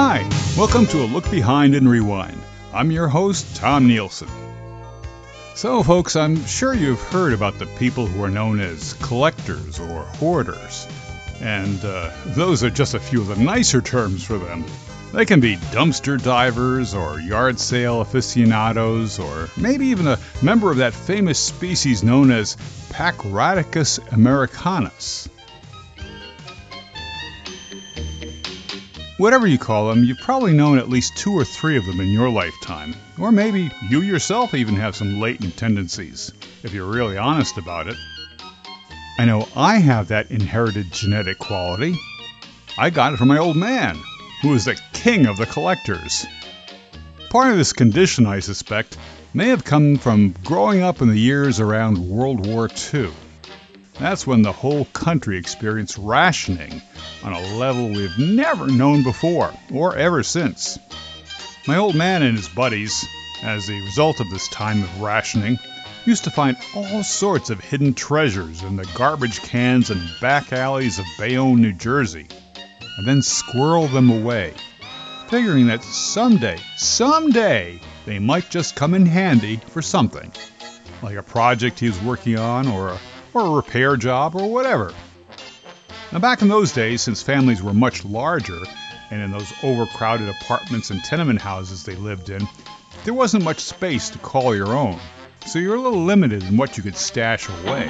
Hi, welcome to a look behind and rewind. I'm your host, Tom Nielson. So, folks, I'm sure you've heard about the people who are known as collectors or hoarders. And uh, those are just a few of the nicer terms for them. They can be dumpster divers or yard sale aficionados or maybe even a member of that famous species known as Pachyraticus americanus. Whatever you call them, you've probably known at least two or three of them in your lifetime. Or maybe you yourself even have some latent tendencies, if you're really honest about it. I know I have that inherited genetic quality. I got it from my old man, who is the king of the collectors. Part of this condition, I suspect, may have come from growing up in the years around World War II. That's when the whole country experienced rationing on a level we've never known before, or ever since. My old man and his buddies, as a result of this time of rationing, used to find all sorts of hidden treasures in the garbage cans and back alleys of Bayonne, New Jersey, and then squirrel them away, figuring that someday, someday, they might just come in handy for something, like a project he was working on or a, or a repair job or whatever. Now, back in those days, since families were much larger, and in those overcrowded apartments and tenement houses they lived in, there wasn't much space to call your own, so you're a little limited in what you could stash away.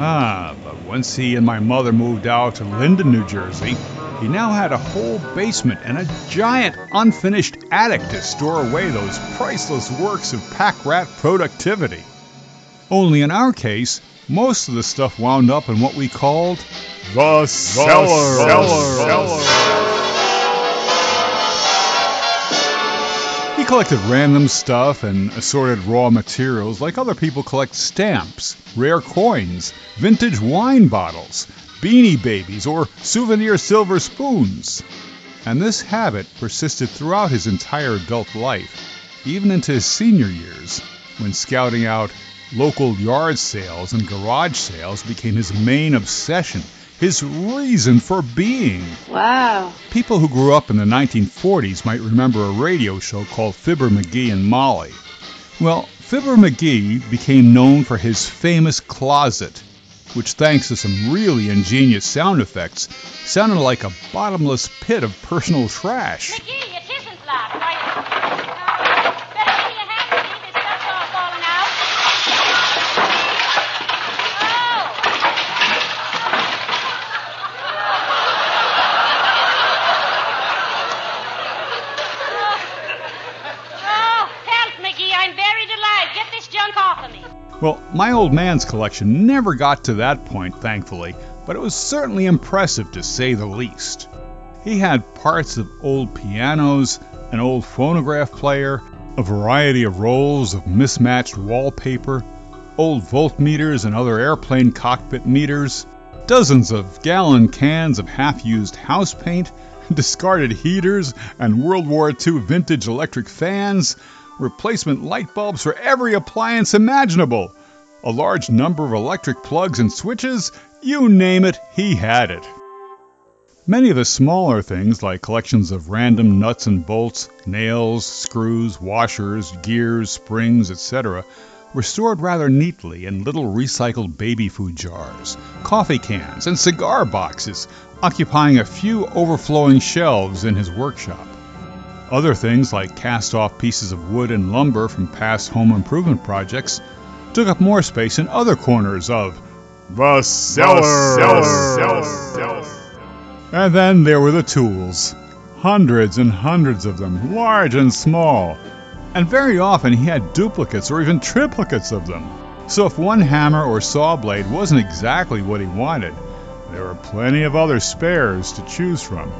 Ah, but once he and my mother moved out to Linden, New Jersey, he now had a whole basement and a giant unfinished attic to store away those priceless works of pack rat productivity. Only in our case, most of the stuff wound up in what we called the cellar. cellar. He collected random stuff and assorted raw materials like other people collect stamps, rare coins, vintage wine bottles, beanie babies, or souvenir silver spoons. And this habit persisted throughout his entire adult life, even into his senior years, when scouting out Local yard sales and garage sales became his main obsession, his reason for being. Wow. People who grew up in the 1940s might remember a radio show called Fibber McGee and Molly. Well, Fibber McGee became known for his famous closet, which, thanks to some really ingenious sound effects, sounded like a bottomless pit of personal trash. McGee, it isn't locked. Why, uh, better give me a hand, McGee. This stuff's all falling out. Oh, help, McGee. I'm buried alive. Get this junk off of me. Well, my old man's collection never got to that point, thankfully, but it was certainly impressive to say the least. He had parts of old pianos, an old phonograph player, a variety of rolls of mismatched wallpaper, old voltmeters and other airplane cockpit meters, dozens of gallon cans of half used house paint, discarded heaters and World War II vintage electric fans, replacement light bulbs for every appliance imaginable, a large number of electric plugs and switches, you name it, he had it. Many of the smaller things, like collections of random nuts and bolts, nails, screws, washers, gears, springs, etc., were stored rather neatly in little recycled baby food jars, coffee cans, and cigar boxes, occupying a few overflowing shelves in his workshop. Other things, like cast off pieces of wood and lumber from past home improvement projects, took up more space in other corners of the cellar. cellar. cellar. And then there were the tools. Hundreds and hundreds of them, large and small. And very often he had duplicates or even triplicates of them. So if one hammer or saw blade wasn't exactly what he wanted, there were plenty of other spares to choose from.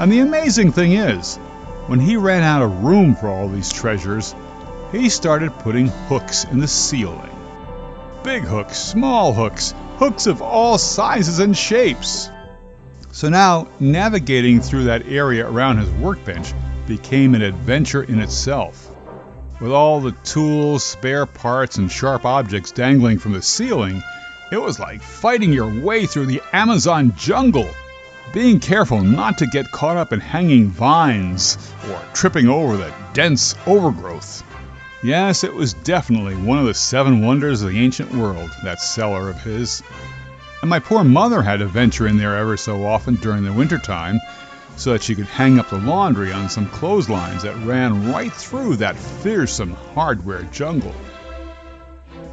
And the amazing thing is, when he ran out of room for all these treasures, he started putting hooks in the ceiling. Big hooks, small hooks, hooks of all sizes and shapes. So now, navigating through that area around his workbench became an adventure in itself. With all the tools, spare parts, and sharp objects dangling from the ceiling, It was like fighting your way through the Amazon jungle, being careful not to get caught up in hanging vines or tripping over the dense overgrowth. Yes, it was definitely one of the seven wonders of the ancient world, that cellar of his. And my poor mother had to venture in there ever so often during the winter time so that she could hang up the laundry on some clotheslines that ran right through that fearsome hardware jungle.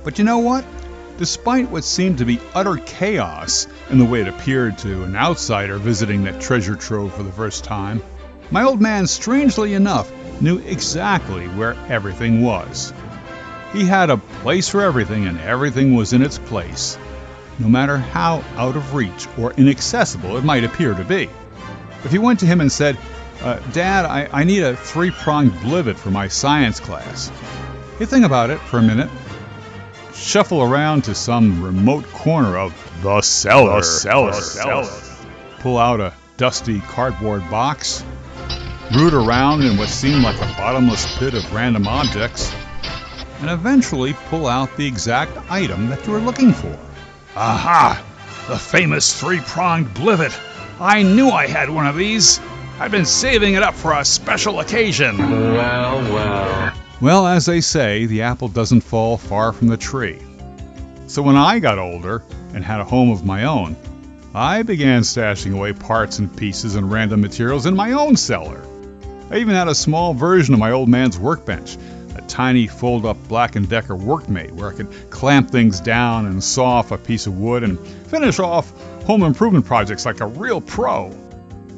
But you know what? Despite what seemed to be utter chaos in the way it appeared to an outsider visiting that treasure trove for the first time, my old man, strangely enough, knew exactly where everything was. He had a place for everything, and everything was in its place, no matter how out of reach or inaccessible it might appear to be. If you went to him and said, uh, Dad, I, I need a three pronged blivet for my science class, he'd think about it for a minute, shuffle around to some remote corner of The cellar. The cellar. The cellar. pull out a dusty cardboard box, root around in what seemed like a bottomless pit of random objects, and eventually pull out the exact item that you were looking for. Aha! The famous three pronged blivet! I knew I had one of these! I've been saving it up for a special occasion! Well, well. Well, as they say, the apple doesn't fall far from the tree. So when I got older and had a home of my own, I began stashing away parts and pieces and random materials in my own cellar. I even had a small version of my old man's workbench, a tiny fold-up Black & Decker Workmate where I could clamp things down and saw off a piece of wood and finish off home improvement projects like a real pro.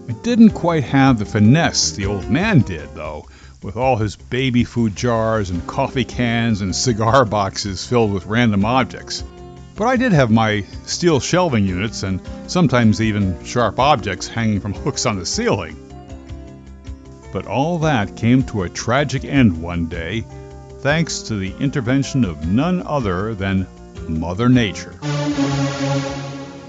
It didn't quite have the finesse the old man did, though, with all his baby food jars and coffee cans and cigar boxes filled with random objects. But I did have my steel shelving units and sometimes even sharp objects hanging from hooks on the ceiling. But all that came to a tragic end one day, thanks to the intervention of none other than Mother Nature.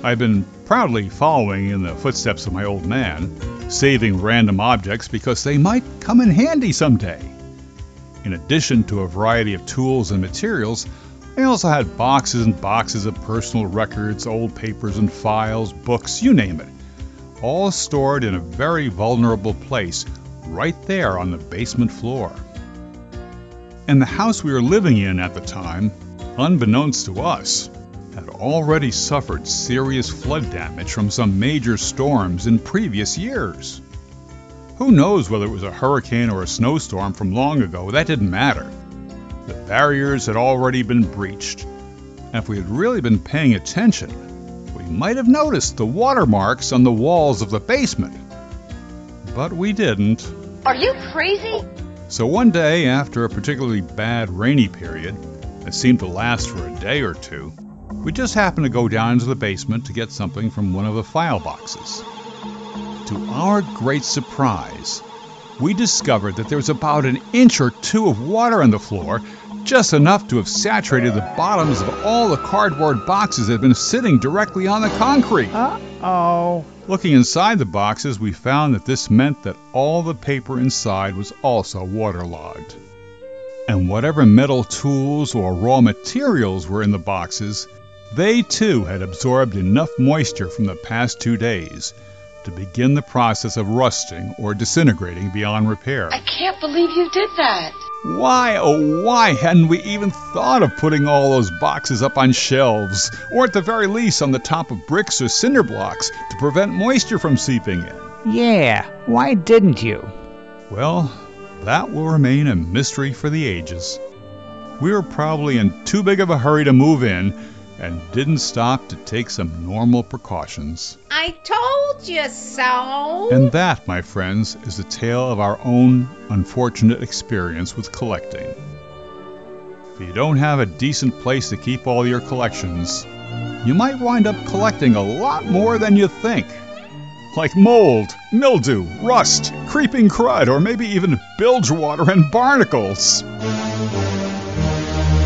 I've been proudly following in the footsteps of my old man, saving random objects because they might come in handy someday. In addition to a variety of tools and materials, I also had boxes and boxes of personal records, old papers and files, books, you name it, all stored in a very vulnerable place right there on the basement floor. And the house we were living in at the time, unbeknownst to us, had already suffered serious flood damage from some major storms in previous years. Who knows whether it was a hurricane or a snowstorm from long ago, that didn't matter. The barriers had already been breached, and if we had really been paying attention, we might have noticed the watermarks on the walls of the basement. But we didn't. Are you crazy? So one day, after a particularly bad rainy period that seemed to last for a day or two, we just happened to go down into the basement to get something from one of the file boxes. To our great surprise, we discovered that there was about an inch or two of water on the floor, just enough to have saturated the bottoms of all the cardboard boxes that had been sitting directly on the concrete. Uh-oh. Looking inside the boxes, we found that this meant that all the paper inside was also waterlogged. And whatever metal tools or raw materials were in the boxes, they too had absorbed enough moisture from the past two days to begin the process of rusting or disintegrating beyond repair. I can't believe you did that. Why, oh, why hadn't we even thought of putting all those boxes up on shelves, or at the very least on the top of bricks or cinder blocks to prevent moisture from seeping in? Yeah, why didn't you? Well, that will remain a mystery for the ages. We were probably in too big of a hurry to move in and didn't stop to take some normal precautions. I told you so. And that, my friends, is the tale of our own unfortunate experience with collecting. If you don't have a decent place to keep all your collections, you might wind up collecting a lot more than you think. Like mold, mildew, rust, creeping crud, or maybe even bilge water and barnacles.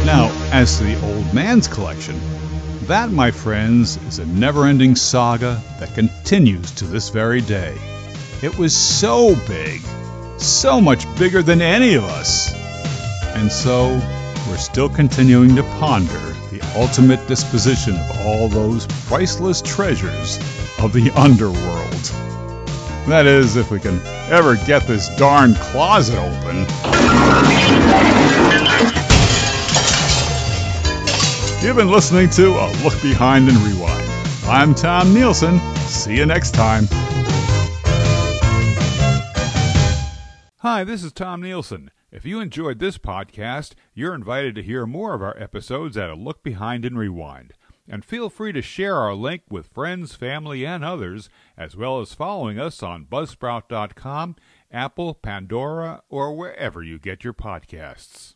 Now, as to the old man's collection, that, my friends, is a never ending saga that continues to this very day. It was so big, so much bigger than any of us. And so, we're still continuing to ponder the ultimate disposition of all those priceless treasures of the underworld. That is, if we can ever get this darn closet open. You've been listening to A Look Behind and Rewind. I'm Tom Nielson. See you next time. Hi, this is Tom Nielson. If you enjoyed this podcast, you're invited to hear more of our episodes at A Look Behind and Rewind. And feel free to share our link with friends, family, and others, as well as following us on Buzzsprout.com, Apple, Pandora, or wherever you get your podcasts.